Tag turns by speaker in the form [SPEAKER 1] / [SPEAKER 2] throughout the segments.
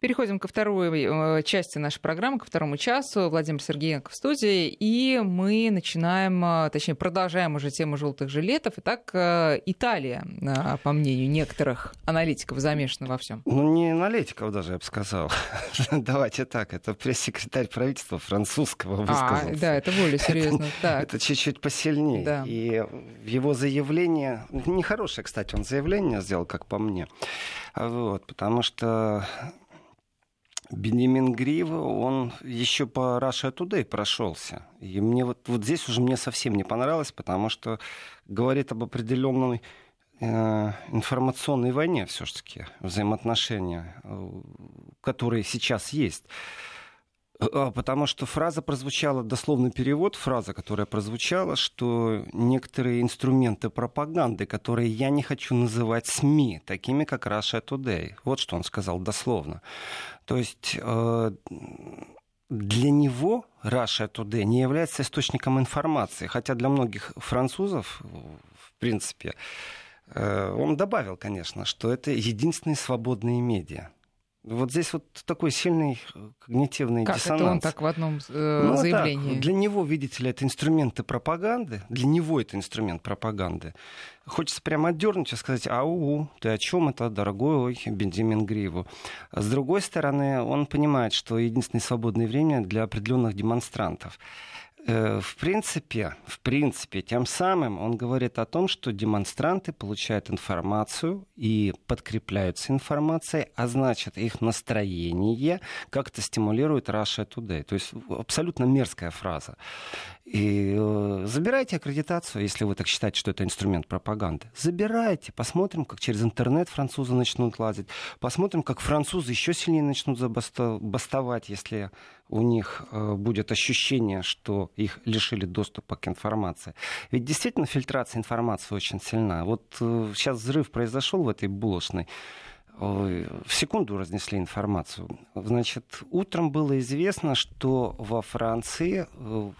[SPEAKER 1] Переходим ко второй э, части нашей программы, ко второму часу. Владимир Сергеенко в студии. И мы начинаем, э, точнее, продолжаем уже тему желтых жилетов. Итак, э, Италия, по мнению некоторых аналитиков, замешана во всем.
[SPEAKER 2] Ну, не аналитиков даже, я бы сказал. Давайте так, это пресс-секретарь правительства французского высказался.
[SPEAKER 1] А, да, это более серьезно.
[SPEAKER 2] Это, это чуть-чуть посильнее. Да. И его заявление, нехорошее, кстати, он заявление сделал, как по мне. Вот, потому что Бенемин Грива, он еще по Russia Today прошелся. И мне вот, вот здесь уже мне совсем не понравилось, потому что говорит об определенной э, информационной войне все-таки, взаимоотношения, э, которые сейчас есть. А, потому что фраза прозвучала, дословный перевод, фраза, которая прозвучала, что некоторые инструменты пропаганды, которые я не хочу называть СМИ, такими как Russia Today. Вот что он сказал дословно. То есть э, для него Russia Today не является источником информации, хотя для многих французов, в принципе, э, он добавил, конечно, что это единственные свободные медиа. Вот здесь вот такой сильный э, когнитивный
[SPEAKER 1] как
[SPEAKER 2] диссонанс.
[SPEAKER 1] это он так в одном э, ну, заявлении?
[SPEAKER 2] Так, для него, видите ли, это инструменты пропаганды. Для него это инструмент пропаганды. Хочется прямо отдернуть и сказать, ау, ты о чем это, дорогой ой, Бенджамин Гриву. С другой стороны, он понимает, что единственное свободное время для определенных демонстрантов. Э, в принципе, в принципе, тем самым он говорит о том, что демонстранты получают информацию и подкрепляются информацией, а значит, их настроение как-то стимулирует Russia Today. То есть абсолютно мерзкая фраза. И э, забирайте аккредитацию, если вы так считаете, что это инструмент пропаганды. Забирайте, посмотрим, как через интернет французы начнут лазить, посмотрим, как французы еще сильнее начнут забастовать, если у них э, будет ощущение, что их лишили доступа к информации. Ведь действительно фильтрация информации очень сильна. Вот э, сейчас взрыв произошел в этой булочной в секунду разнесли информацию. Значит, утром было известно, что во Франции, э,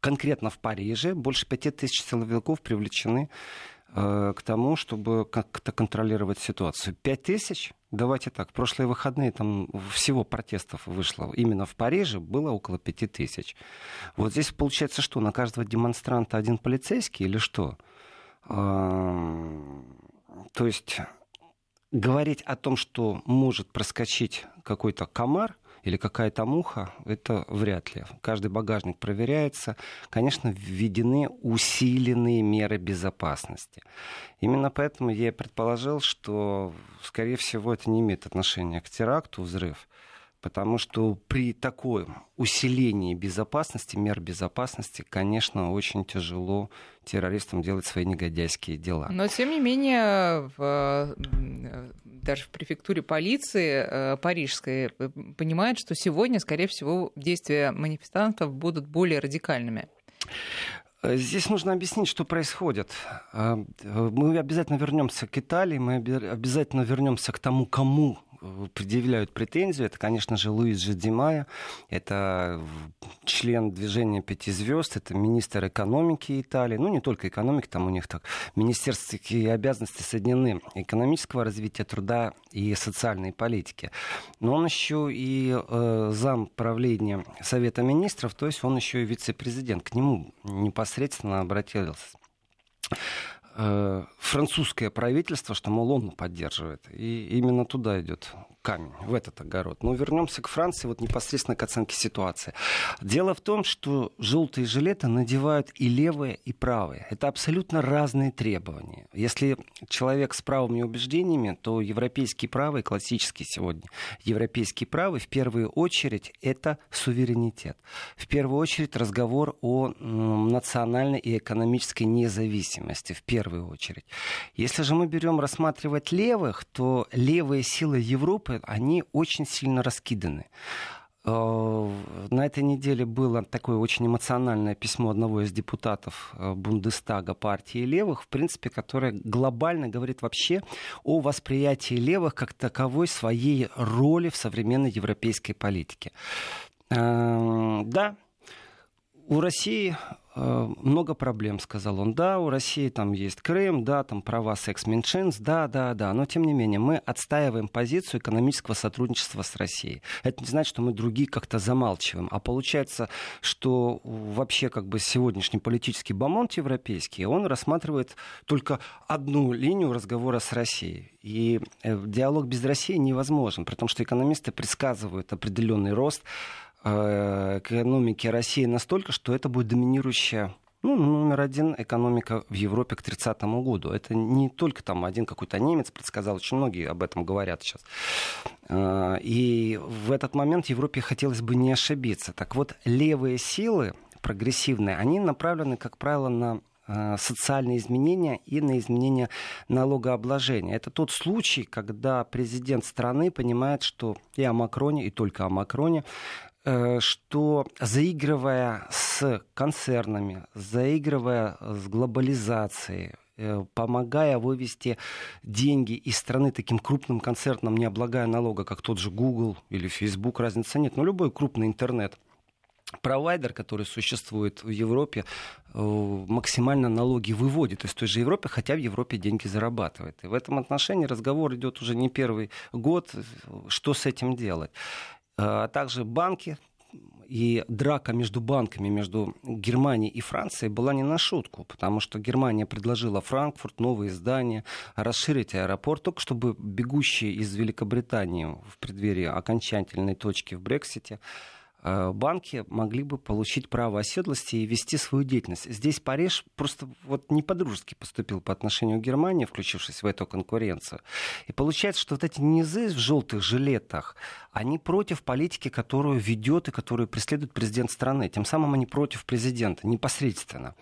[SPEAKER 2] конкретно в Париже, больше пяти тысяч силовиков привлечены э, к тому, чтобы как-то контролировать ситуацию. Пять тысяч? Давайте так, прошлые выходные там всего протестов вышло. Именно в Париже было около пяти тысяч. Вот здесь получается что, на каждого демонстранта один полицейский или что? То есть говорить о том, что может проскочить какой-то комар или какая-то муха, это вряд ли. Каждый багажник проверяется. Конечно, введены усиленные меры безопасности. Именно поэтому я предположил, что, скорее всего, это не имеет отношения к теракту, взрыв. Потому что при таком усилении безопасности, мер безопасности, конечно, очень тяжело террористам делать свои негодяйские дела.
[SPEAKER 1] Но, тем не менее, в, даже в префектуре полиции э, парижской э, понимают, что сегодня, скорее всего, действия манифестантов будут более радикальными.
[SPEAKER 2] Здесь нужно объяснить, что происходит. Э, мы обязательно вернемся к Италии, мы обязательно вернемся к тому, кому предъявляют претензию, это, конечно же, Луис Жидимая, это член движения пяти звезд, это министр экономики Италии, ну не только экономики, там у них так министерские обязанности соединены. Экономического развития труда и социальной политики. Но он еще и э, зам правления Совета министров, то есть он еще и вице-президент. К нему непосредственно обратился. Э, французское правительство, что, мол, он поддерживает. И именно туда идет камень, в этот огород. Но вернемся к Франции, вот непосредственно к оценке ситуации. Дело в том, что желтые жилеты надевают и левые, и правые. Это абсолютно разные требования. Если человек с правыми убеждениями, то европейский правый, классический сегодня, европейский правый в первую очередь это суверенитет. В первую очередь разговор о национальной и экономической независимости. В первую очередь. Если же мы берем рассматривать левых, то левые силы Европы они очень сильно раскиданы. Э, на этой неделе было такое очень эмоциональное письмо одного из депутатов э, Бундестага партии левых, в принципе, которое глобально говорит вообще о восприятии левых как таковой своей роли в современной европейской политике. Э, да, у России много проблем, сказал он. Да, у России там есть Крым, да, там права секс-меньшинств, да, да, да. Но, тем не менее, мы отстаиваем позицию экономического сотрудничества с Россией. Это не значит, что мы другие как-то замалчиваем. А получается, что вообще как бы сегодняшний политический бомонд европейский, он рассматривает только одну линию разговора с Россией. И э, диалог без России невозможен, при том, что экономисты предсказывают определенный рост Э, экономики России настолько, что это будет доминирующая ну, номер один экономика в Европе к 30 году. Это не только там один какой-то немец предсказал, очень многие об этом говорят сейчас. Э, и в этот момент Европе хотелось бы не ошибиться. Так вот, левые силы, прогрессивные, они направлены, как правило, на э, социальные изменения и на изменение налогообложения. Это тот случай, когда президент страны понимает, что и о Макроне, и только о Макроне Э, что заигрывая с концернами, заигрывая с глобализацией, э, помогая вывести деньги из страны таким крупным концертам, не облагая налога, как тот же Google или Facebook, разницы нет, но любой крупный интернет, провайдер, который существует в Европе, э, максимально налоги выводит из той же Европы, хотя в Европе деньги зарабатывает. И в этом отношении разговор идет уже не первый год, что с этим делать а также банки, и драка между банками, между Германией и Францией была не на шутку, потому что Германия предложила Франкфурт, новые здания, расширить аэропорт, только чтобы бегущие из Великобритании в преддверии окончательной точки в Брексите банки могли бы получить право оседлости и вести свою деятельность. Здесь Париж просто вот не по-дружески поступил по отношению к Германии, включившись в эту конкуренцию. И получается, что вот эти низы в желтых жилетах, они против политики, которую ведет и которую преследует президент страны. Тем самым они против президента непосредственно.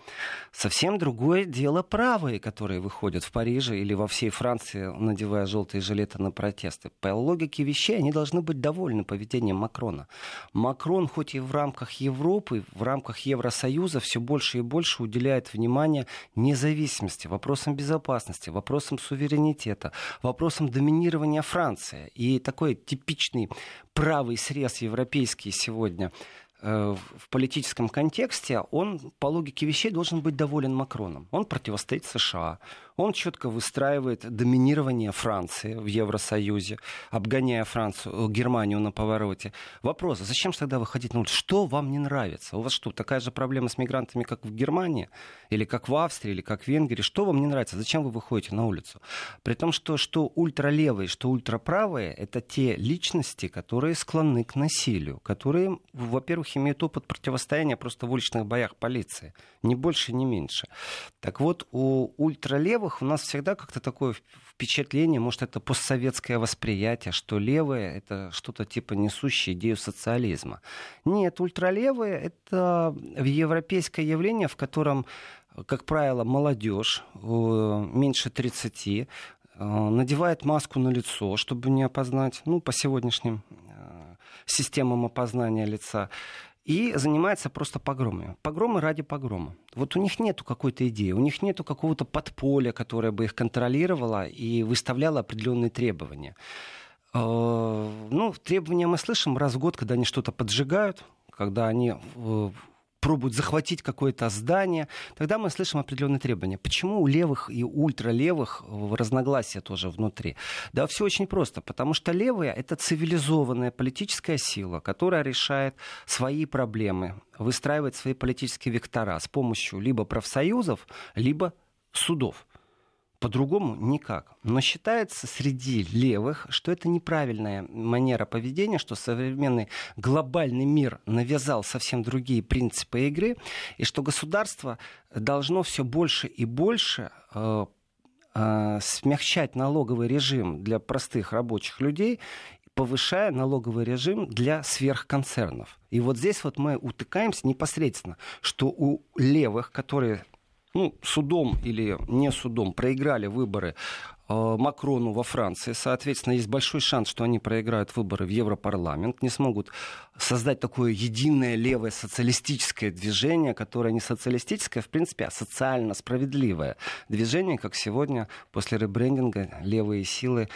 [SPEAKER 2] Совсем другое дело правые, которые выходят в Париже или во всей Франции, надевая желтые жилеты на протесты. По логике вещей они должны быть довольны поведением Макрона. Макрон Макрон, хоть и в рамках Европы, в рамках Евросоюза, все больше и больше уделяет внимание независимости, вопросам безопасности, вопросам суверенитета, вопросам доминирования Франции. И такой типичный правый срез европейский сегодня Э, в политическом контексте, он по логике вещей должен быть доволен Макроном. Он противостоит США, он четко выстраивает доминирование Франции в Евросоюзе, обгоняя Францию, э, Германию на повороте. Вопрос, а зачем же тогда выходить на улицу? Что вам не нравится? У вас что, такая же проблема с мигрантами, как в Германии? Или как в Австрии, или как в Венгрии? Что вам не нравится? Зачем вы выходите на улицу? При том, что, что ультралевые, что ультраправые, это те личности, которые склонны к насилию, которые, во-первых, имеют опыт противостояния просто в уличных боях полиции. Ни больше, ни меньше. Так вот, у ультралевых у нас всегда как-то такое впечатление, может, это постсоветское восприятие, что левые — это что-то типа несущее идею социализма. Нет, ультралевые — это европейское явление, в котором как правило, молодежь, меньше 30, э, надевает маску на лицо, чтобы не опознать, ну, по сегодняшним системам опознания лица и занимается просто погромами. Погромы ради погрома. Вот у них нету какой-то идеи, у них нету какого-то подполя, которое бы их контролировало и выставляло определенные требования. Э, ну, требования мы слышим раз в год, когда они что-то поджигают, когда они э, пробуют захватить какое-то здание, тогда мы слышим определенные требования. Почему у левых и ультралевых разногласия тоже внутри? Да, все очень просто, потому что левые — это цивилизованная политическая сила, которая решает свои проблемы, выстраивает свои политические вектора с помощью либо профсоюзов, либо судов. По-другому никак. Но считается среди левых, что это неправильная манера поведения, что современный глобальный мир навязал совсем другие принципы игры, и что государство должно все больше и больше э, э, смягчать налоговый режим для простых рабочих людей повышая налоговый режим для сверхконцернов. И вот здесь вот мы утыкаемся непосредственно, что у левых, которые ну, судом или не судом проиграли выборы э, Макрону во Франции. Соответственно, есть большой шанс, что они проиграют выборы в Европарламент, не смогут создать такое единое левое социалистическое движение, которое не социалистическое, в принципе, а социально справедливое движение, как сегодня после ребрендинга левые силы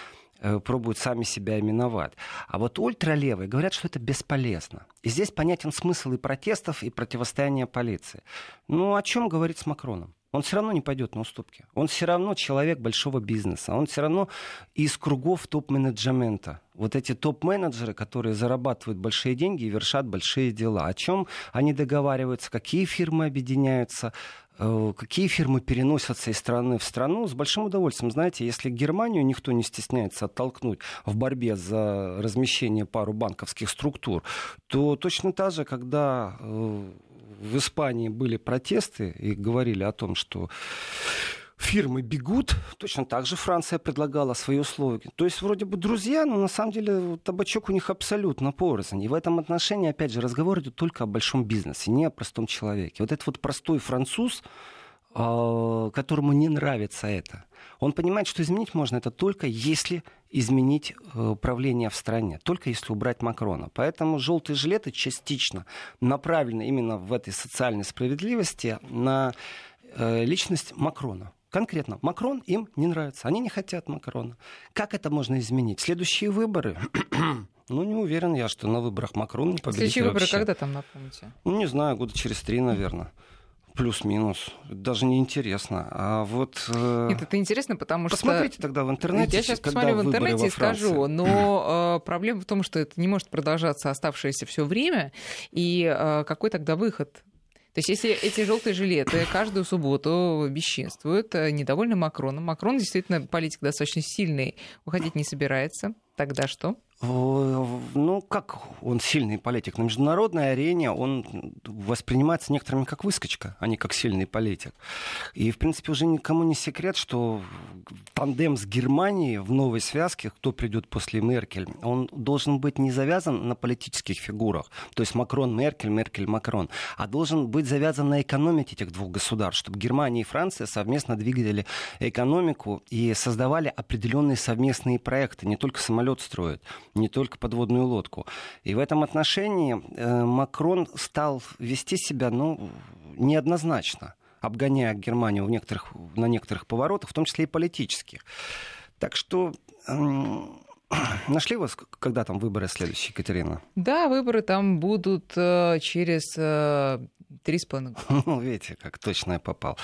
[SPEAKER 2] пробуют сами себя именовать. А вот ультралевые говорят, что это бесполезно. И здесь понятен смысл и протестов, и противостояния полиции. Ну, о чем говорить с Макроном? Он все равно не пойдет на уступки. Он все равно человек большого бизнеса. Он все равно из кругов топ-менеджмента. Вот эти топ-менеджеры, которые зарабатывают большие деньги и вершат большие дела. О чем они договариваются, какие фирмы объединяются, э, какие фирмы переносятся из страны в страну, с большим удовольствием. Знаете, если Германию никто не стесняется оттолкнуть в борьбе за размещение пару банковских структур, то точно так же, когда э, в Испании были протесты и говорили о том, что фирмы бегут, точно так же Франция предлагала свои условия. То есть вроде бы друзья, но на самом деле табачок у них абсолютно порознь. И в этом отношении, опять же, разговор идет только о большом бизнесе, не о простом человеке. Вот этот вот простой француз, а, которому не нравится это, он понимает, что изменить можно это только если изменить э, правление в стране, только если убрать Макрона. Поэтому желтые жилеты частично направлены именно в этой социальной справедливости на э, личность Макрона. Конкретно, Макрон им не нравится. Они не хотят Макрона. Как это можно изменить? Следующие выборы. ну, не уверен я, что на выборах Макрон не победит
[SPEAKER 1] Следующие
[SPEAKER 2] выборы
[SPEAKER 1] вообще. когда там, напомните?
[SPEAKER 2] Ну, не знаю, года через три, наверное. Плюс-минус. Даже не интересно. А вот...
[SPEAKER 1] Э... Нет, это интересно, потому
[SPEAKER 2] что... Посмотрите тогда в интернете.
[SPEAKER 1] Я сейчас посмотрю в интернете и скажу. Но э, проблема в том, что это не может продолжаться оставшееся все время. И э, какой тогда выход? То есть если эти желтые жилеты каждую субботу бесчинствуют, э, недовольны Макроном, Макрон действительно политик достаточно сильный, уходить не собирается, тогда что?
[SPEAKER 2] Ну, как он сильный политик? На международной арене он воспринимается некоторыми как выскочка, а не как сильный политик. И, в принципе, уже никому не секрет, что тандем с Германией в новой связке, кто придет после Меркель, он должен быть не завязан на политических фигурах, то есть Макрон-Меркель, Меркель-Макрон, а должен быть завязан на экономике этих двух государств, чтобы Германия и Франция совместно двигали экономику и создавали определенные совместные проекты, не только самолет строят не только подводную лодку. И в этом отношении э, Макрон стал вести себя ну, неоднозначно, обгоняя Германию в некоторых, на некоторых поворотах, в том числе и политических. Так что Нашли вас, когда там выборы следующие, Екатерина?
[SPEAKER 1] Да, выборы там будут э, через э, три с половиной года.
[SPEAKER 2] Ну, видите, как точно я попал.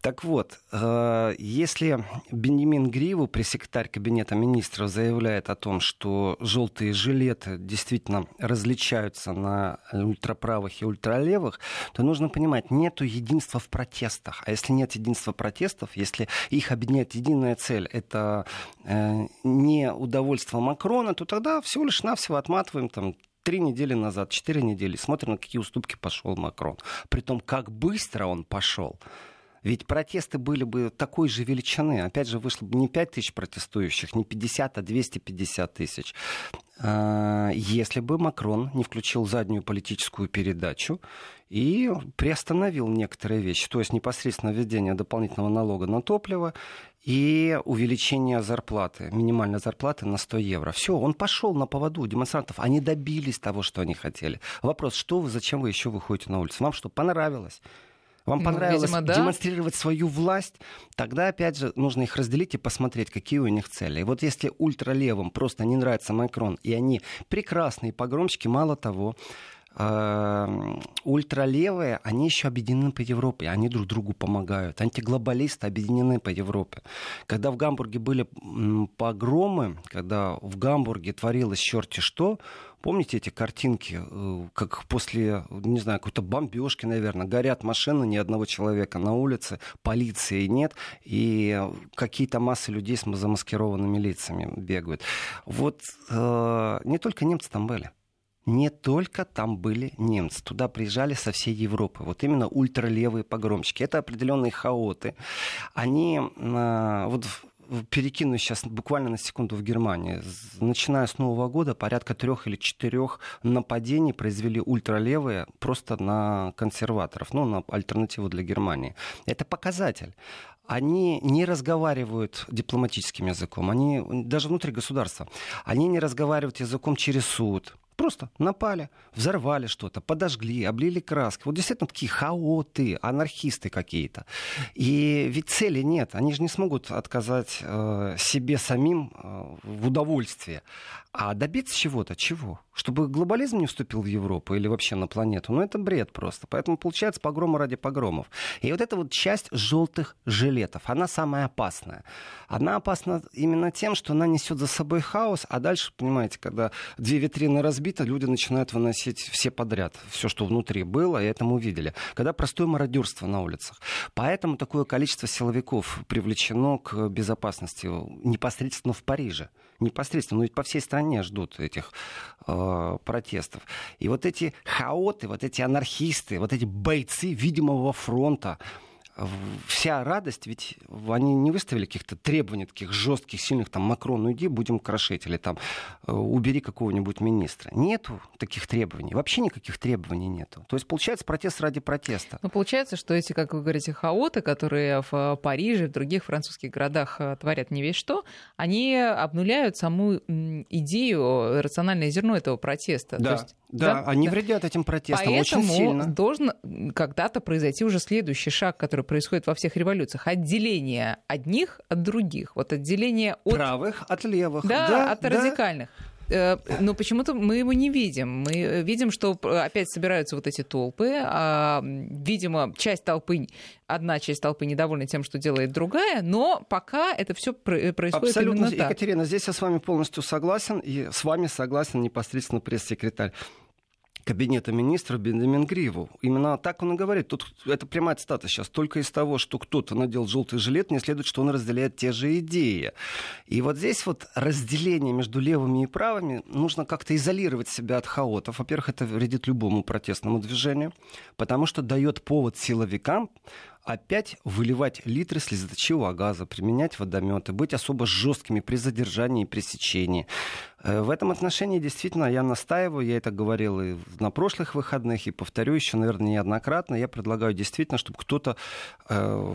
[SPEAKER 2] Так вот, э, если Бенемин Гриву, пресс-секретарь Кабинета министров, заявляет о том, что желтые жилеты действительно различаются на ультраправых и ультралевых, то нужно понимать, нету единства в протестах. А если нет единства протестов, если их объединяет единая цель, это э, не удовольствие Макрона, то тогда всего лишь навсего отматываем там три недели назад, четыре недели, смотрим, на какие уступки пошел Макрон. При том, как быстро он пошел. Ведь протесты были бы такой же величины. Опять же, вышло бы не 5 тысяч протестующих, не 50, а 250 тысяч. А, если бы Макрон не включил заднюю политическую передачу и приостановил некоторые вещи, то есть непосредственно введение дополнительного налога на топливо и увеличение зарплаты, минимальной зарплаты на 100 евро. Все, он пошел на поводу демонстрантов. Они добились того, что они хотели. Вопрос, что вы, зачем вы еще выходите на улицу? Вам что, понравилось? Вам ну, понравилось видимо, да. демонстрировать свою власть, тогда, опять же, нужно их разделить и посмотреть, какие у них цели. И вот если ультралевым просто не нравится Макрон, и они прекрасные погромщики, мало того, Эм, ультралевые, они еще объединены по Европе, они друг другу помогают. Антиглобалисты объединены по Европе. Когда в Гамбурге были погромы, когда в Гамбурге творилось черти что, Помните эти картинки, э, как после, не знаю, какой-то бомбежки, наверное, горят машины, ни одного человека на улице, полиции нет, и какие-то массы людей с замаскированными лицами бегают. Вот э, не только немцы там были не только там были немцы. Туда приезжали со всей Европы. Вот именно ультралевые погромщики. Это определенные хаоты. Они а, вот перекину сейчас буквально на секунду в Германии. Начиная с Нового года порядка трех или четырех нападений произвели ультралевые просто на консерваторов, ну, на альтернативу для Германии. Это показатель они не разговаривают дипломатическим языком, они даже внутри государства, они не разговаривают языком через суд, Просто напали, взорвали что-то, подожгли, облили краской. Вот действительно такие хаоты, анархисты какие-то. И ведь цели нет. Они же не смогут отказать э, себе самим э, в удовольствии. А добиться чего-то, чего? Чтобы глобализм не вступил в Европу или вообще на планету. Ну, это бред просто. Поэтому получается погромы ради погромов. И вот эта вот часть желтых жилетов, она самая опасная. Она опасна именно тем, что она несет за собой хаос, а дальше, понимаете, когда две витрины разбиты, люди начинают выносить все подряд. Все, что внутри было, и это мы увидели. Когда простое мародерство на улицах. Поэтому такое количество силовиков привлечено к безопасности непосредственно в Париже непосредственно, ну ведь по всей стране ждут этих э, протестов. И вот эти хаоты, вот эти анархисты, вот эти бойцы видимого фронта, вся радость, ведь они не выставили каких-то требований таких жестких, сильных, там, Макрон, ну иди, будем крошить, или там, э, убери какого-нибудь министра. Нету таких требований, вообще никаких требований нету. То есть получается протест ради протеста.
[SPEAKER 1] Ну, получается, что эти, как вы говорите, хаоты, которые в э, Париже, в других французских городах э, творят не весь что, они обнуляют саму идею, рациональное зерно этого протеста.
[SPEAKER 2] Да. есть да, да, они да. вредят этим протестам Поэтому очень сильно.
[SPEAKER 1] должен когда-то произойти уже следующий шаг, который происходит во всех революциях. Отделение одних от других. Вот отделение от...
[SPEAKER 2] Правых от левых.
[SPEAKER 1] Да, да от да. радикальных. Э, но почему-то мы его не видим. Мы видим, что опять собираются вот эти толпы. А, видимо, часть толпы, одна часть толпы недовольна тем, что делает другая, но пока это все происходит
[SPEAKER 2] Абсолютно,
[SPEAKER 1] именно так.
[SPEAKER 2] Екатерина, здесь я с вами полностью согласен, и с вами согласен непосредственно пресс-секретарь кабинета министра Бенджамин Гриву. Именно так он и говорит. Тут это прямая цитата сейчас. Только из того, что кто-то надел желтый жилет, не следует, что он разделяет те же идеи. И вот здесь вот разделение между левыми и правыми нужно как-то изолировать себя от хаотов. Во-первых, это вредит любому протестному движению, потому что дает повод силовикам опять выливать литры слезоточивого газа, применять водометы, быть особо жесткими при задержании и пресечении. Э, в этом отношении действительно я настаиваю, я это говорил и на прошлых выходных, и повторю еще, наверное, неоднократно. Я предлагаю действительно, чтобы кто-то э,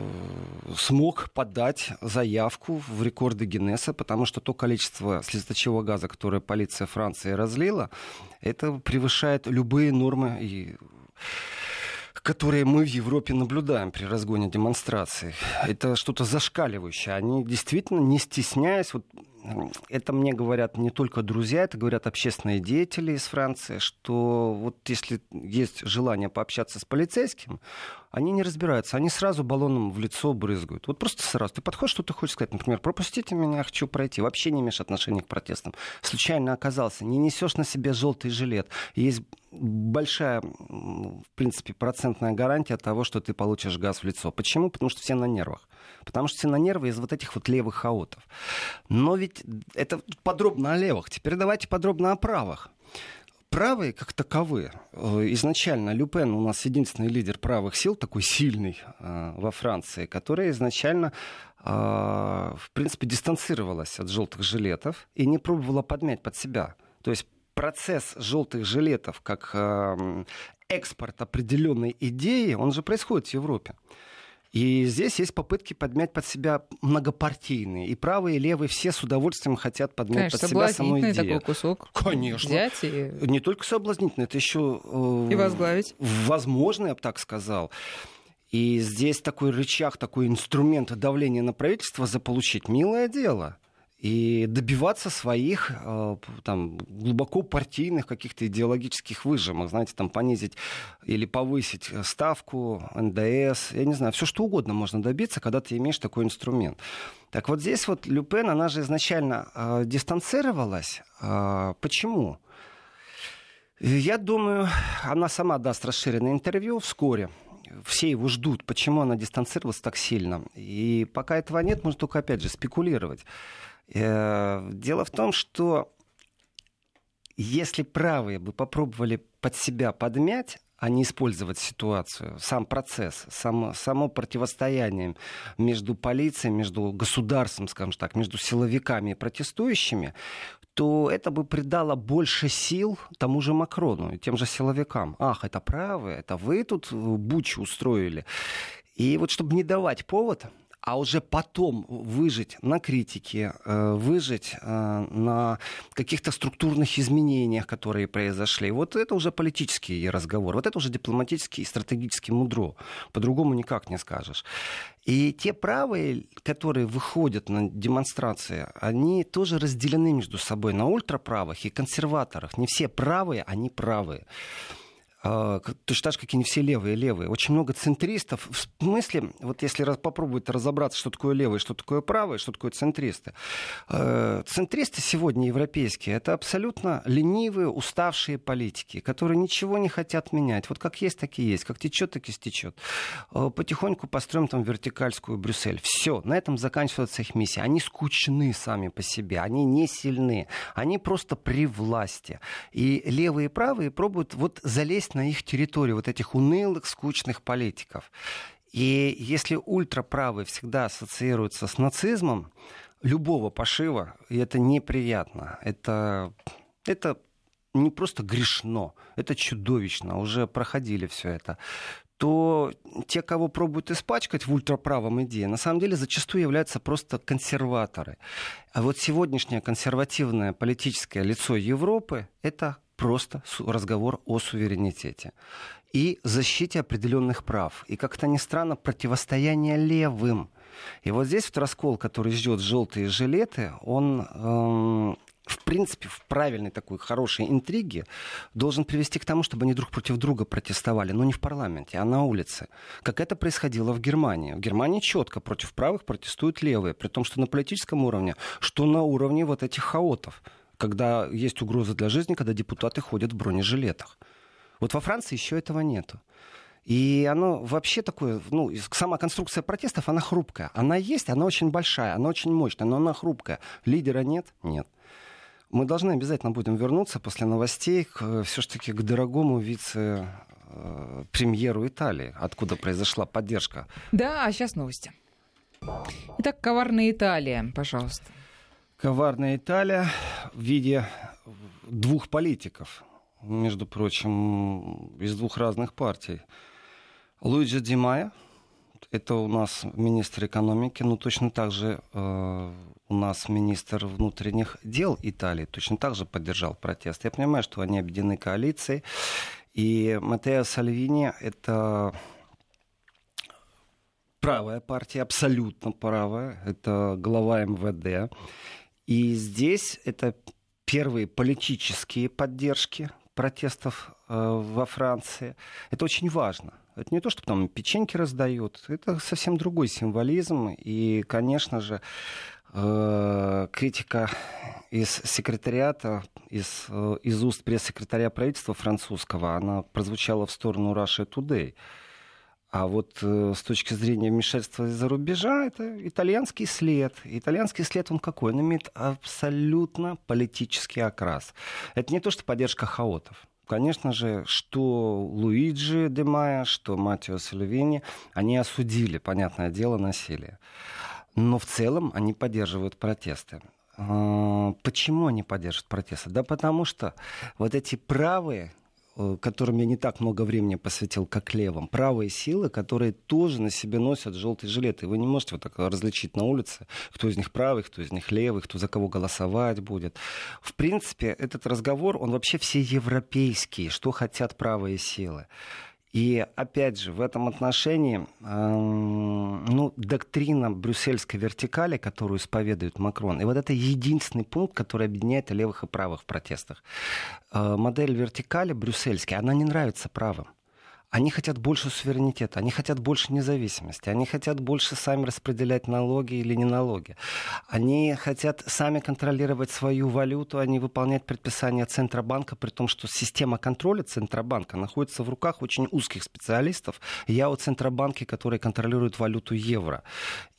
[SPEAKER 2] смог подать заявку в рекорды Гиннесса, потому что то количество слезоточивого газа, которое полиция Франции разлила, это превышает любые нормы и которые мы в Европе наблюдаем при разгоне демонстраций. Это что-то зашкаливающее. Они действительно, не стесняясь, вот это мне говорят не только друзья, это говорят общественные деятели из Франции, что вот если есть желание пообщаться с полицейским, они не разбираются, они сразу баллоном в лицо брызгают. Вот просто сразу. Ты подходишь, что ты хочешь сказать, например, пропустите меня, хочу пройти. Вообще не имеешь отношения к протестам. Случайно оказался, не несешь на себе желтый жилет. Есть большая, в принципе, процентная гарантия того, что ты получишь газ в лицо. Почему? Потому что все на нервах. Потому что все на нервы из вот этих вот левых хаотов. Но ведь это подробно о левых. Теперь давайте подробно о правых правые как таковые. Э, изначально Люпен у нас единственный лидер правых сил, такой сильный э, во Франции, который изначально э, в принципе дистанцировалась от желтых жилетов и не пробовала подмять под себя. То есть процесс желтых жилетов как э, экспорт определенной идеи, он же происходит в Европе. И здесь есть попытки подмять под себя многопартийные. И правые, и левые все с удовольствием хотят подмять
[SPEAKER 1] Конечно,
[SPEAKER 2] под себя саму идею.
[SPEAKER 1] такой кусок.
[SPEAKER 2] Конечно.
[SPEAKER 1] Взять и...
[SPEAKER 2] Не только соблазнительный, это еще...
[SPEAKER 1] Э, и возглавить.
[SPEAKER 2] Возможно, я бы так сказал. И здесь такой рычаг, такой инструмент давления на правительство заполучить милое дело и добиваться своих э, там, глубоко партийных каких-то идеологических выжимок, знаете, там понизить или повысить ставку, НДС, я не знаю, все что угодно можно добиться, когда ты имеешь такой инструмент. Так вот здесь вот Люпен, она же изначально э, дистанцировалась. Э, почему? Я думаю, она сама даст расширенное интервью вскоре все его ждут. Почему она дистанцировалась так сильно? И пока этого нет, можно только, опять же, спекулировать. Э, дело в том, что если правые бы попробовали под себя подмять, а не использовать ситуацию, сам процесс, само, само противостояние между полицией, между государством, скажем так, между силовиками и протестующими, то это бы придало больше сил тому же Макрону и тем же силовикам. Ах, это правые, это вы тут бучу устроили. И вот чтобы не давать повод, а уже потом выжить на критике, э, выжить э, на каких-то структурных изменениях, которые произошли. Вот это уже политический разговор, вот это уже дипломатический и стратегический мудро. По-другому никак не скажешь. И те правые, которые выходят на демонстрации, они тоже разделены между собой на ультраправых и консерваторах. Не все правые, они правые. А, точно так же, как и не все левые левые. Очень много центристов. В смысле, вот если попробовать разобраться, что такое левые, что такое правые, что такое центристы. А, центристы сегодня европейские, это абсолютно ленивые, уставшие политики, которые ничего не хотят менять. Вот как есть, так и есть. Как течет, так и стечет. А, потихоньку построим там вертикальскую Брюссель. Все, на этом заканчивается их миссия. Они скучны сами по себе, они не сильны. Они просто при власти. И левые и правые пробуют вот залезть на их территорию вот этих унылых, скучных политиков. И если ультраправые всегда ассоциируются с нацизмом, любого пошива, и это неприятно, это, это не просто грешно, это чудовищно, уже проходили все это, то те, кого пробуют испачкать в ультраправом идее, на самом деле зачастую являются просто консерваторы. А вот сегодняшнее консервативное политическое лицо Европы — это просто разговор о суверенитете и защите определенных прав. И как-то ни странно, противостояние левым. И вот здесь вот раскол, который ждет желтые жилеты, он эм, в принципе, в правильной такой хорошей интриге должен привести к тому, чтобы они друг против друга протестовали, но не в парламенте, а на улице. Как это происходило в Германии. В Германии четко против правых протестуют левые, при том, что на политическом уровне, что на уровне вот этих хаотов когда есть угроза для жизни, когда депутаты ходят в бронежилетах. Вот во Франции еще этого нету. И оно вообще такое, ну, сама конструкция протестов, она хрупкая. Она есть, она очень большая, она очень мощная, но она хрупкая. Лидера нет? Нет. Мы должны обязательно будем вернуться после новостей к, все-таки к дорогому вице-премьеру Италии, откуда произошла поддержка.
[SPEAKER 1] Да, а сейчас новости. Итак, коварная Италия, пожалуйста.
[SPEAKER 2] Коварная Италия в виде двух политиков, между прочим, из двух разных партий. Луиджи Ди Майя, это у нас министр экономики, но точно так же э, у нас министр внутренних дел Италии точно так же поддержал протест. Я понимаю, что они объединены коалицией. И Матео Сальвини — это правая партия, абсолютно правая. Это глава МВД. И здесь это первые политические поддержки протестов э, во Франции. Это очень важно. Это не то, что там печеньки раздают, это совсем другой символизм. И, конечно же, э, критика из секретариата, из, э, из уст пресс-секретаря правительства французского, она прозвучала в сторону Russia Today. А вот э, с точки зрения вмешательства из-за рубежа, это итальянский след. Итальянский след, он какой? Он имеет абсолютно политический окрас. Это не то, что поддержка хаотов. Конечно же, что Луиджи де Майя, что Матио Сальвини, они осудили, понятное дело, насилие. Но в целом они поддерживают протесты. А, почему они поддерживают протесты? Да потому что вот эти правые которым я не так много времени посвятил, как левым, правые силы, которые тоже на себе носят желтый жилет. И вы не можете вот так различить на улице, кто из них правый, кто из них левый, кто за кого голосовать будет. В принципе, этот разговор, он вообще все европейский, что хотят правые силы. И опять же, в этом отношении э, ну, доктрина брюссельской вертикали, которую исповедует Макрон, и вот это единственный пункт, который объединяет левых и правых в протестах. Э, модель вертикали брюссельская, она не нравится правым. Они хотят больше суверенитета, они хотят больше независимости, они хотят больше сами распределять налоги или не налоги. Они хотят сами контролировать свою валюту, они выполнять предписания Центробанка, при том, что система контроля Центробанка находится в руках очень узких специалистов. Я о Центробанке, которые контролируют валюту евро.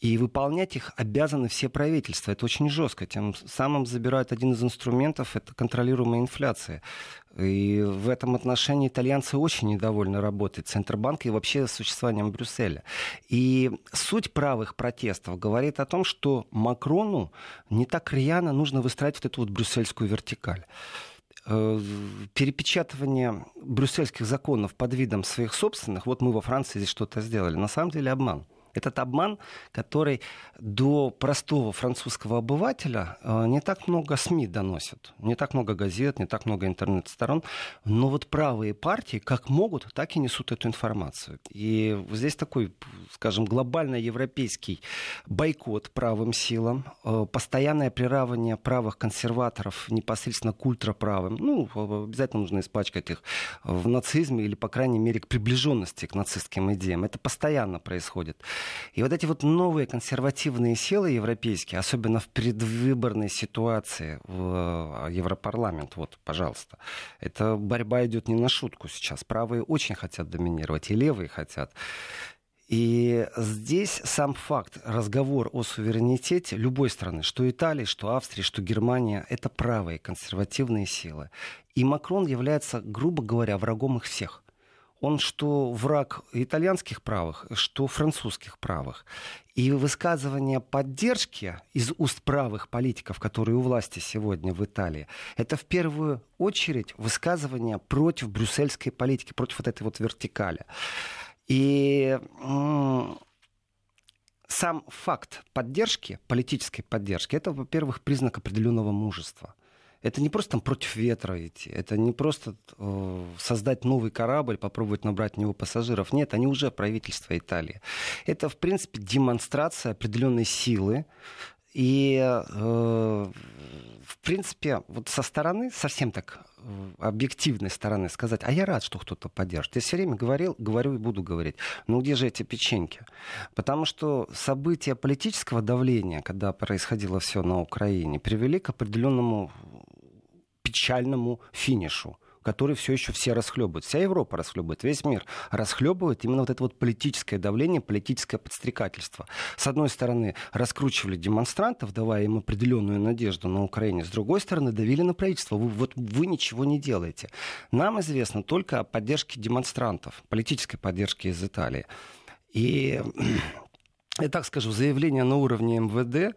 [SPEAKER 2] И выполнять их обязаны все правительства. Это очень жестко. Тем самым забирают один из инструментов, это контролируемая инфляция. И в этом отношении итальянцы очень недовольны работой Центробанка и вообще существованием Брюсселя. И суть правых протестов говорит о том, что Макрону не так рьяно нужно выстраивать вот эту вот брюссельскую вертикаль э, перепечатывание брюссельских законов под видом своих собственных, вот мы во Франции здесь что-то сделали, на самом деле обман. Этот обман, который до простого французского обывателя э, не так много СМИ доносят, не так много газет, не так много интернет-сторон, но вот правые партии как могут, так и несут эту информацию. И здесь такой, скажем, глобально европейский бойкот правым силам, э, постоянное приравнивание правых консерваторов непосредственно к ультраправым. Ну, обязательно нужно испачкать их в нацизме или, по крайней мере, к приближенности к нацистским идеям. Это постоянно происходит. И вот эти вот новые консервативные силы европейские, особенно в предвыборной ситуации в э, Европарламент, вот, пожалуйста, эта борьба идет не на шутку сейчас. Правые очень хотят доминировать, и левые хотят. И здесь сам факт, разговор о суверенитете любой страны, что Италии, что Австрии, что Германия, это правые консервативные силы. И Макрон является, грубо говоря, врагом их всех. Он что враг итальянских правых, что французских правых. И высказывание поддержки из уст правых политиков, которые у власти сегодня в Италии, это в первую очередь высказывание против брюссельской политики, против вот этой вот вертикали. И сам факт поддержки, политической поддержки, это, во-первых, признак определенного мужества. Это не просто там против ветра идти, это не просто э, создать новый корабль, попробовать набрать в него пассажиров. Нет, они уже правительство Италии. Это, в принципе, демонстрация определенной силы, и, э, в принципе, вот со стороны, совсем так э, объективной стороны сказать, а я рад, что кто-то поддержит. Я все время говорил, говорю и буду говорить, ну где же эти печеньки? Потому что события политического давления, когда происходило все на Украине, привели к определенному печальному финишу который все еще все расхлебывают. Вся Европа расхлебывает, весь мир расхлебывает именно вот это вот политическое давление, политическое подстрекательство. С одной стороны, раскручивали демонстрантов, давая им определенную надежду на Украине. С другой стороны, давили на правительство. Вы, вот вы ничего не делаете. Нам известно только о поддержке демонстрантов, политической поддержке из Италии. И я так скажу, заявление на уровне МВД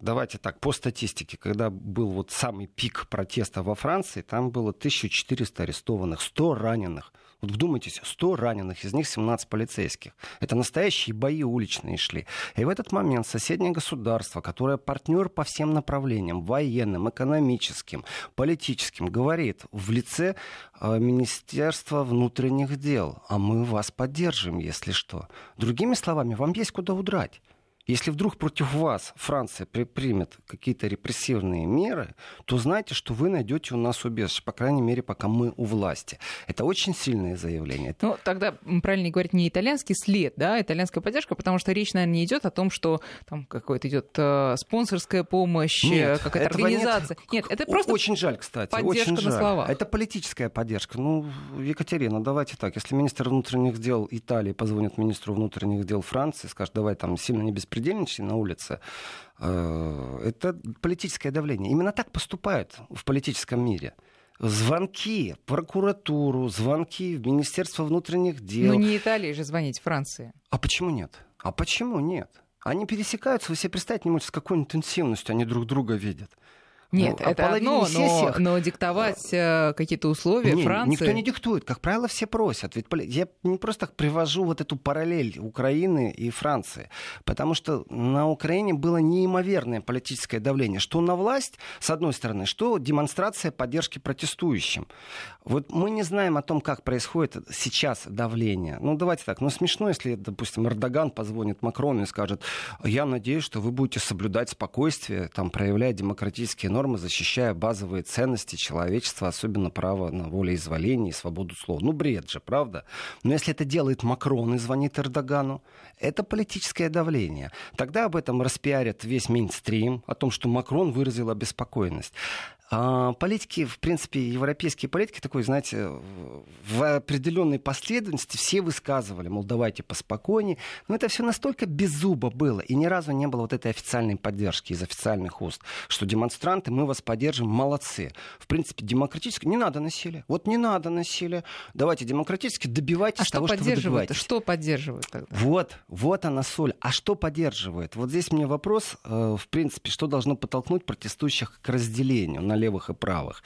[SPEAKER 2] давайте так, по статистике, когда был вот самый пик протеста во Франции, там было 1400 арестованных, 100 раненых. Вот вдумайтесь, 100 раненых, из них 17 полицейских. Это настоящие бои уличные шли. И в этот момент соседнее государство, которое партнер по всем направлениям, военным, экономическим, политическим, говорит в лице э, Министерства внутренних дел, а мы вас поддержим, если что. Другими словами, вам есть куда удрать. Если вдруг против вас Франция примет какие-то репрессивные меры, то знайте, что вы найдете у нас убежище, по крайней мере, пока мы у власти. Это очень сильное заявление.
[SPEAKER 1] Ну, тогда правильно говорить не итальянский след, да, итальянская поддержка, потому что речь, наверное, не идет о том, что там какой-то идет э, спонсорская помощь,
[SPEAKER 2] нет,
[SPEAKER 1] какая-то организация.
[SPEAKER 2] Нет. нет, это просто
[SPEAKER 1] очень жаль, кстати, поддержка очень жаль. на словах.
[SPEAKER 2] Это политическая поддержка. Ну, Екатерина, давайте так, если министр внутренних дел Италии позвонит министру внутренних дел Франции, скажет, давай там сильно не без беспредельничай на улице, э, это политическое давление. Именно так поступают в политическом мире звонки в прокуратуру, звонки в Министерство внутренних дел.
[SPEAKER 1] Ну не Италии же звонить, Франции.
[SPEAKER 2] А почему нет? А почему нет? Они пересекаются, вы себе представить не можете, с какой интенсивностью они друг друга видят.
[SPEAKER 1] Нет, ну, это одно, но, но диктовать э, какие-то условия
[SPEAKER 2] не,
[SPEAKER 1] Франции...
[SPEAKER 2] Никто не диктует. Как правило, все просят. Ведь я не просто так привожу вот эту параллель Украины и Франции. Потому что на Украине было неимоверное политическое давление. Что на власть, с одной стороны, что демонстрация поддержки протестующим. Вот мы не знаем о том, как происходит сейчас давление. Ну, давайте так. Ну, смешно, если, допустим, Эрдоган позвонит Макрону и скажет, я надеюсь, что вы будете соблюдать спокойствие, там, проявляя демократические нормы нормы, защищая базовые ценности человечества, особенно право на волеизъявление и свободу слова. Ну, бред же, правда? Но если это делает Макрон и звонит Эрдогану, это политическое давление. Тогда об этом распиарят весь мейнстрим, о том, что Макрон выразил обеспокоенность. А политики, в принципе, европейские политики такой, знаете, в определенной последовательности все высказывали, мол, давайте поспокойнее. Но это все настолько беззубо было, и ни разу не было вот этой официальной поддержки из официальных уст, что демонстранты, мы вас поддержим, молодцы. В принципе, демократически не надо насилия. Вот не надо насилия. Давайте демократически добивайтесь
[SPEAKER 1] а
[SPEAKER 2] того, что,
[SPEAKER 1] что вы добиваетесь.
[SPEAKER 2] Что
[SPEAKER 1] поддерживает тогда?
[SPEAKER 2] Вот, вот она соль. А что поддерживает? Вот здесь мне вопрос, э, в принципе, что должно подтолкнуть протестующих к разделению на левых и правых.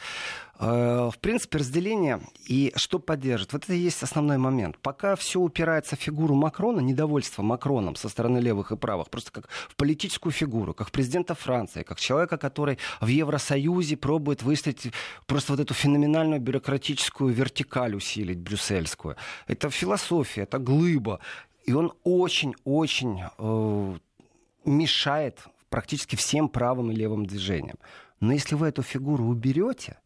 [SPEAKER 2] Э, в принципе, разделение и что поддержит. Вот это и есть основной момент. Пока все упирается в фигуру Макрона, недовольство Макроном со стороны левых и правых, просто как в политическую фигуру, как президента Франции, как человека, который в Евросоюзе пробует выстроить просто вот эту феноменальную бюрократическую вертикаль усилить, брюссельскую. Это философия, это глыба. И он очень-очень э, мешает практически всем правым и левым движениям. Но если вы эту фигуру уберете,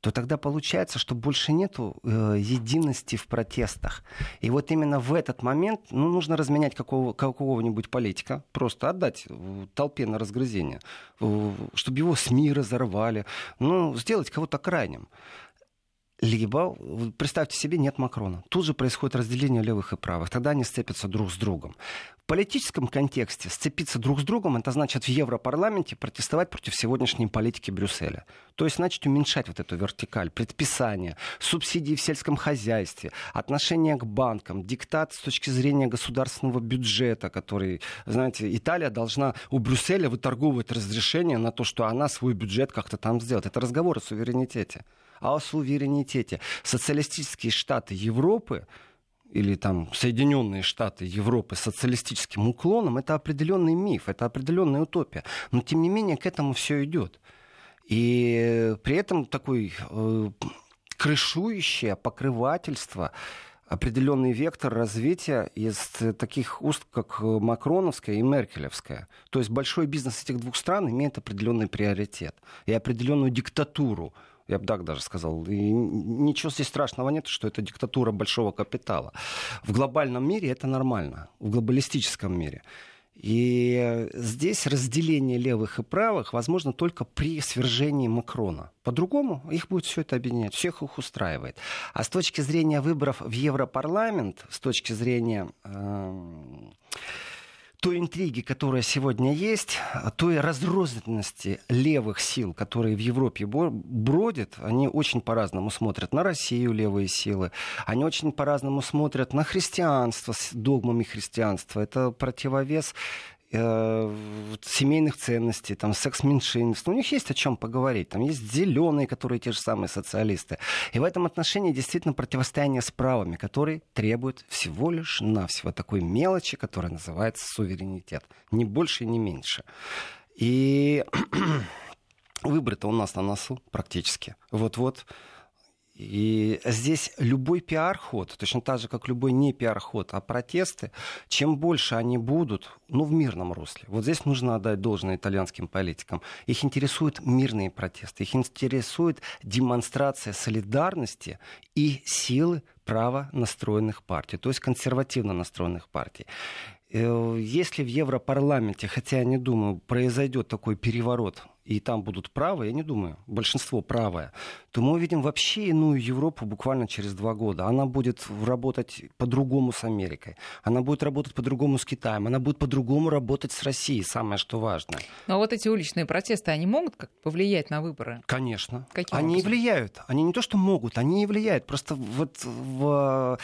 [SPEAKER 2] то тогда получается, что больше нет э, единости в протестах. И вот именно в этот момент ну, нужно разменять какого, какого-нибудь политика, просто отдать толпе на разгрызение, чтобы его СМИ разорвали, ну, сделать кого-то крайним. Либо, представьте себе, нет Макрона. Тут же происходит разделение левых и правых. Тогда они сцепятся друг с другом. В политическом контексте сцепиться друг с другом, это значит в Европарламенте протестовать против сегодняшней политики Брюсселя. То есть, значит, уменьшать вот эту вертикаль, предписания, субсидии в сельском хозяйстве, отношение к банкам, диктат с точки зрения государственного бюджета, который, знаете, Италия должна у Брюсселя выторговывать разрешение на то, что она свой бюджет как-то там сделает. Это разговор о суверенитете а о суверенитете. Социалистические штаты Европы или там Соединенные Штаты Европы с социалистическим уклоном, это определенный миф, это определенная утопия. Но тем не менее к этому все идет. И при этом такой э, крышующее покрывательство, определенный вектор развития из таких уст, как Макроновская и Меркелевская. То есть большой бизнес этих двух стран имеет определенный приоритет и определенную диктатуру я бы так даже сказал. И ничего здесь страшного нет, что это диктатура большого капитала. В глобальном мире это нормально, в глобалистическом мире. И здесь разделение левых и правых возможно только при свержении Макрона. По-другому их будет все это объединять, всех их устраивает. А с точки зрения выборов в Европарламент, с точки зрения э, той интриги, которая сегодня есть, той разрозненности левых сил, которые в Европе бродят, они очень по-разному смотрят на Россию, левые силы, они очень по-разному смотрят на христианство с догмами христианства. Это противовес семейных ценностей, там, секс-меньшинств. У них есть о чем поговорить. Там есть зеленые, которые те же самые социалисты. И в этом отношении действительно противостояние с правыми, которые требуют всего лишь навсего такой мелочи, которая называется суверенитет. Ни больше, ни меньше. И выборы-то у нас на носу практически. Вот-вот и здесь любой пиар-ход, точно так же, как любой не пиар-ход, а протесты, чем больше они будут, ну, в мирном русле. Вот здесь нужно отдать должное итальянским политикам. Их интересуют мирные протесты, их интересует демонстрация солидарности и силы право настроенных партий, то есть консервативно настроенных партий. Э, если в Европарламенте, хотя я не думаю, произойдет такой переворот, и там будут правы, я не думаю, большинство правое, то мы увидим вообще иную Европу буквально через два года. Она будет работать по-другому с Америкой, она будет работать по-другому с Китаем, она будет по-другому работать с Россией, самое что важное.
[SPEAKER 1] Но вот эти уличные протесты, они могут как повлиять на выборы?
[SPEAKER 2] Конечно. Каким они образом? и влияют. Они не то, что могут, они и влияют. Просто вот в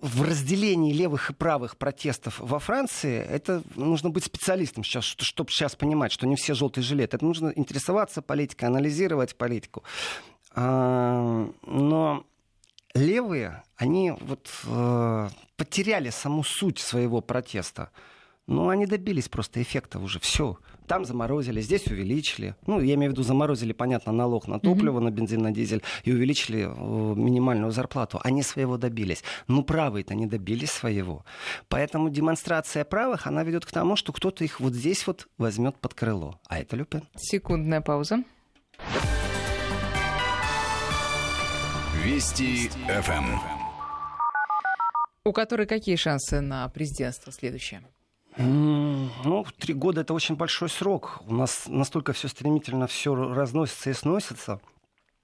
[SPEAKER 2] в разделении левых и правых протестов во Франции, это нужно быть специалистом сейчас, чтобы сейчас понимать, что не все желтые жилеты. Это нужно интересоваться политикой, анализировать политику. А, но левые, они вот э, потеряли саму суть своего протеста. Ну, они добились просто эффекта уже. Все. Там заморозили, здесь увеличили. Ну, я имею в виду, заморозили, понятно, налог на топливо, mm-hmm. на бензин, на дизель, и увеличили э, минимальную зарплату. Они своего добились. Ну, правые-то не добились своего. Поэтому демонстрация правых, она ведет к тому, что кто-то их вот здесь вот возьмет под крыло. А это Люпен.
[SPEAKER 1] Секундная пауза.
[SPEAKER 3] Вести ФМ.
[SPEAKER 1] У которой какие шансы на президентство следующее?
[SPEAKER 2] Ну, три года это очень большой срок. У нас настолько все стремительно все разносится и сносится.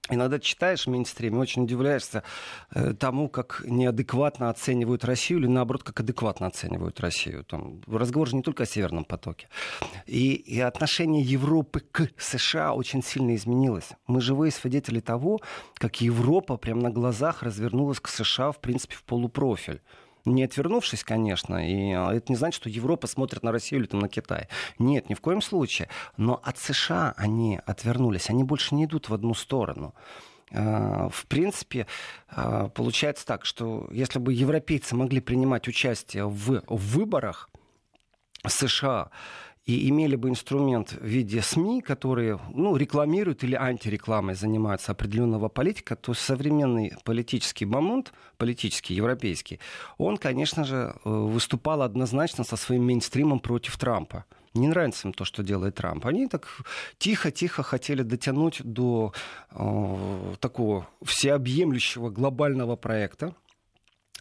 [SPEAKER 2] Иногда читаешь в мейнстриме, очень удивляешься э, тому, как неадекватно оценивают Россию, или наоборот, как адекватно оценивают Россию. Там разговор же не только о Северном потоке. И, и отношение Европы к США очень сильно изменилось. Мы живые свидетели того, как Европа прямо на глазах развернулась к США, в принципе, в полупрофиль. Не отвернувшись, конечно, и это не значит, что Европа смотрит на Россию или там, на Китай. Нет, ни в коем случае. Но от США они отвернулись, они больше не идут в одну сторону. А, в принципе, а, получается так, что если бы европейцы могли принимать участие в выборах США, и имели бы инструмент в виде СМИ, которые ну, рекламируют или антирекламой занимаются определенного политика, то современный политический момент, политический, европейский, он, конечно же, э, выступал однозначно со своим мейнстримом против Трампа. Не нравится им то, что делает Трамп. Они так тихо-тихо хотели дотянуть до э, такого всеобъемлющего глобального проекта,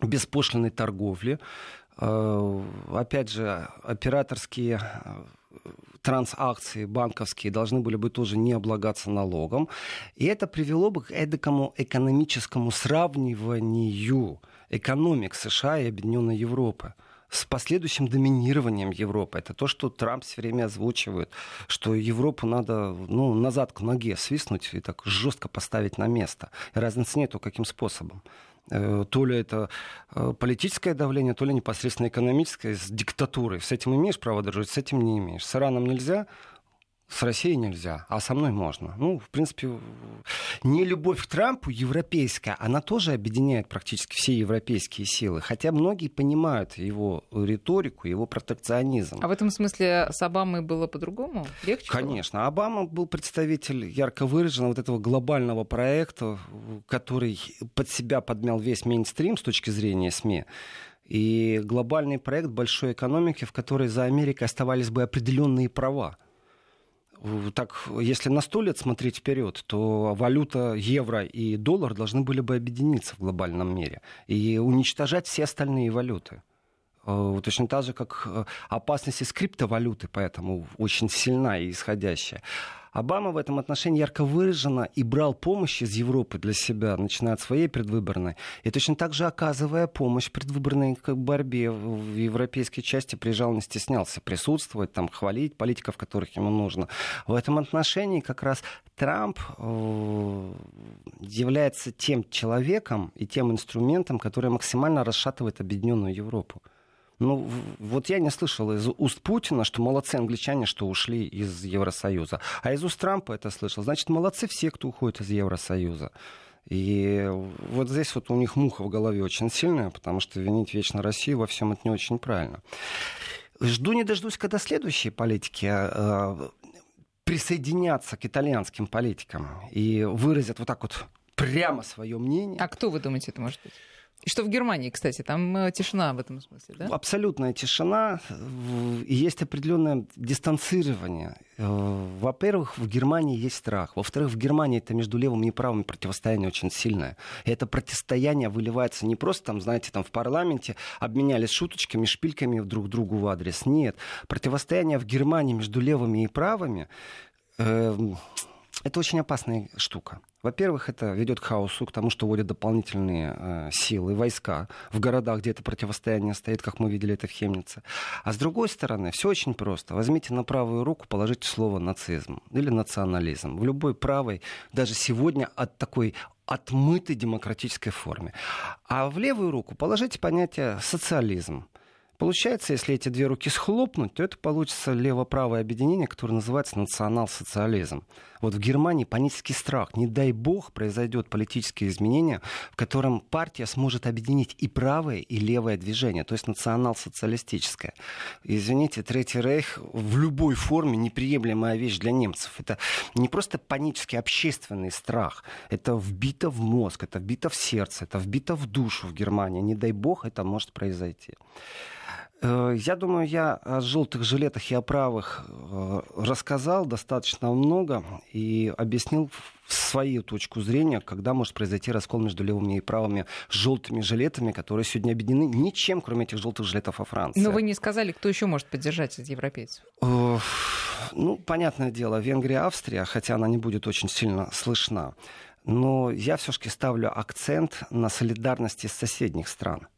[SPEAKER 2] беспошлиной торговли, Э, опять же, операторские э, трансакции банковские должны были бы тоже не облагаться налогом. И это привело бы к эдакому экономическому сравниванию экономик США и Объединенной Европы с последующим доминированием Европы. Это то, что Трамп все время озвучивает, что Европу надо ну, назад к ноге свистнуть и так жестко поставить на место. И разницы нету, каким способом. Э, то ли это э, политическое давление, то ли непосредственно экономическое с диктатурой. С этим имеешь право дружить, с этим не имеешь. С Ираном нельзя, с Россией нельзя, а со мной можно. Ну, в принципе, не любовь к Трампу европейская, она тоже объединяет практически все европейские силы. Хотя многие понимают его риторику, его протекционизм.
[SPEAKER 1] А в этом смысле с Обамой было по-другому? Легче?
[SPEAKER 2] Конечно. Было? Обама был представитель ярко выраженного вот этого глобального проекта, который под себя подмял весь мейнстрим с точки зрения СМИ. И глобальный проект большой экономики, в которой за Америкой оставались бы определенные права так, если на сто лет смотреть вперед, то валюта евро и доллар должны были бы объединиться в глобальном мире и уничтожать все остальные валюты. Э, точно так же, как э, опасность из криптовалюты, поэтому очень сильна и исходящая. Обама в этом отношении ярко выраженно и брал помощь из Европы для себя, начиная от своей предвыборной, и точно так же оказывая помощь предвыборной борьбе в европейской части, приезжал, не стеснялся присутствовать, там, хвалить политиков, которых ему нужно. В этом отношении как раз Трамп э, является тем человеком и тем инструментом, который максимально расшатывает объединенную Европу. Ну, вот я не слышал из уст Путина, что молодцы англичане, что ушли из Евросоюза. А из уст Трампа это слышал. Значит, молодцы все, кто уходит из Евросоюза. И вот здесь вот у них муха в голове очень сильная, потому что винить вечно Россию во всем это не очень правильно. Жду не дождусь, когда следующие политики э, присоединятся к итальянским политикам и выразят вот так вот прямо свое мнение.
[SPEAKER 1] А кто, вы думаете, это может быть? И что в Германии, кстати, там э, тишина в этом смысле, да?
[SPEAKER 2] Абсолютная тишина. Есть определенное дистанцирование. Э, во-первых, в Германии есть страх. Во-вторых, в Германии это между левым и правым противостояние очень сильное. И это противостояние выливается не просто там, знаете, там в парламенте обменялись шуточками, шпильками друг другу в адрес. Нет. Противостояние в Германии между левыми и правыми э, это очень опасная штука. Во-первых, это ведет к хаосу, к тому, что вводят дополнительные э, силы, войска в городах, где это противостояние стоит, как мы видели это в Хемнице. А с другой стороны, все очень просто. Возьмите на правую руку, положите слово нацизм или национализм. В любой правой, даже сегодня от такой отмытой демократической форме. А в левую руку положите понятие социализм. Получается, если эти две руки схлопнуть, то это получится лево-правое объединение, которое называется национал-социализм. Вот в Германии панический страх. Не дай бог произойдет политические изменения, в котором партия сможет объединить и правое, и левое движение, то есть национал-социалистическое. Извините, Третий Рейх в любой форме неприемлемая вещь для немцев. Это не просто панический общественный страх. Это вбито в мозг, это вбито в сердце, это вбито в душу в Германии. Не дай бог это может произойти. Э, я думаю, я о желтых жилетах и о правых э, рассказал достаточно много и объяснил свою точку зрения, когда может произойти раскол между левыми и правыми желтыми жилетами, которые сегодня объединены ничем, кроме этих желтых жилетов во Франции.
[SPEAKER 1] Но вы не сказали, кто еще может поддержать из европейцев?
[SPEAKER 2] Ну, понятное дело, Венгрия, Австрия, хотя она не будет очень сильно слышна. Но я все-таки ставлю акцент на солидарности соседних стран.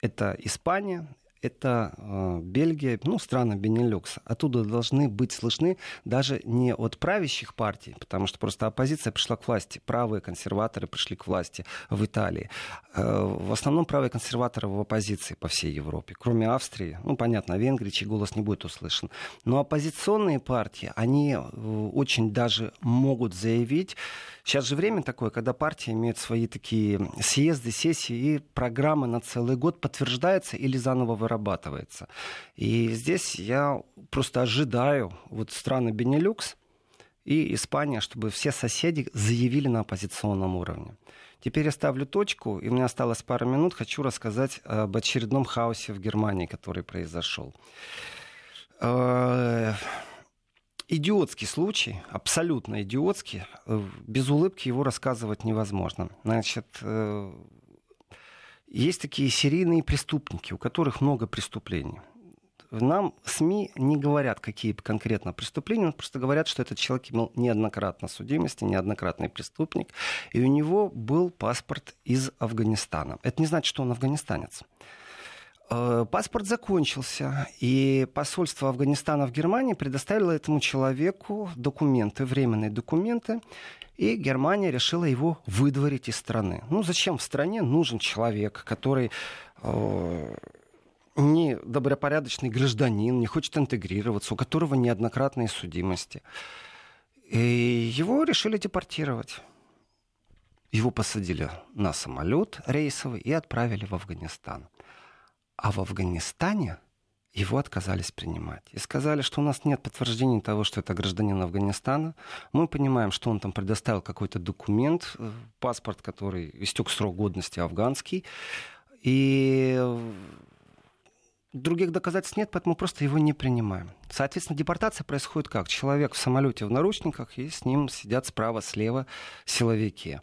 [SPEAKER 2] Это Испания, это э, Бельгия, ну, страны Бенилюкса. Оттуда должны быть слышны даже не от правящих партий, потому что просто оппозиция пришла к власти, правые консерваторы пришли к власти в Италии. Э, в основном правые консерваторы в оппозиции по всей Европе, кроме Австрии, ну, понятно, Венгрии, чей голос не будет услышан. Но оппозиционные партии, они э, очень даже могут заявить, Сейчас же время такое, когда партии имеют свои такие съезды, сессии, и программы на целый год подтверждается или заново вырабатывается. И здесь я просто ожидаю вот страны Бенилюкс и Испания, чтобы все соседи заявили на оппозиционном уровне. Теперь я ставлю точку, и у меня осталось пара минут. Хочу рассказать об очередном хаосе в Германии, который произошел. Э, идиотский случай, абсолютно идиотский. Э, без улыбки его рассказывать невозможно. Значит, э, есть такие серийные преступники, у которых много преступлений. Нам СМИ не говорят, какие конкретно преступления, просто говорят, что этот человек имел неоднократно судимости, неоднократный преступник, и у него был паспорт из Афганистана. Это не значит, что он афганистанец. Э, паспорт закончился, и посольство Афганистана в Германии предоставило этому человеку документы, временные документы, и Германия решила его выдворить из страны. Ну, зачем в стране нужен человек, который э, не добропорядочный гражданин, не хочет интегрироваться, у которого неоднократные судимости. И его решили депортировать. Его посадили на самолет рейсовый и отправили в Афганистан. А в Афганистане его отказались принимать. И сказали, что у нас нет подтверждений того, что это гражданин Афганистана. Мы понимаем, что он там предоставил какой-то документ, э, паспорт, который истек срок годности афганский. И других доказательств нет, поэтому просто его не принимаем. Соответственно, депортация происходит как? Человек в самолете в наручниках, и с ним сидят справа-слева силовики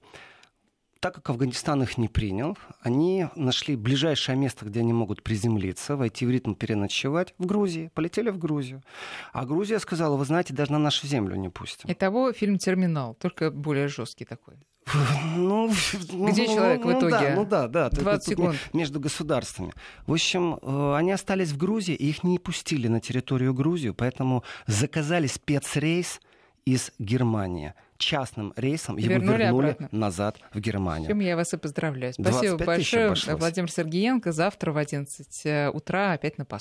[SPEAKER 2] так как Афганистан их не принял, они нашли ближайшее место, где они могут приземлиться, войти в ритм переночевать в Грузии. Полетели в Грузию. А Грузия сказала, вы знаете, даже на нашу землю не пустим.
[SPEAKER 1] Итого фильм «Терминал», только более жесткий такой.
[SPEAKER 2] Ну,
[SPEAKER 1] Где ну, человек
[SPEAKER 2] ну,
[SPEAKER 1] в итоге?
[SPEAKER 2] Да, ну да, да.
[SPEAKER 1] 20 секунд.
[SPEAKER 2] Между государствами. В общем, э, они остались в Грузии, и их не пустили на территорию Грузии, поэтому заказали спецрейс из Германии частным рейсом его вернули, вернули обратно. назад в Германию.
[SPEAKER 1] Чем я вас и поздравляю. Спасибо большое. Владимир Сергеенко. Завтра в 11 э, утра опять на пост.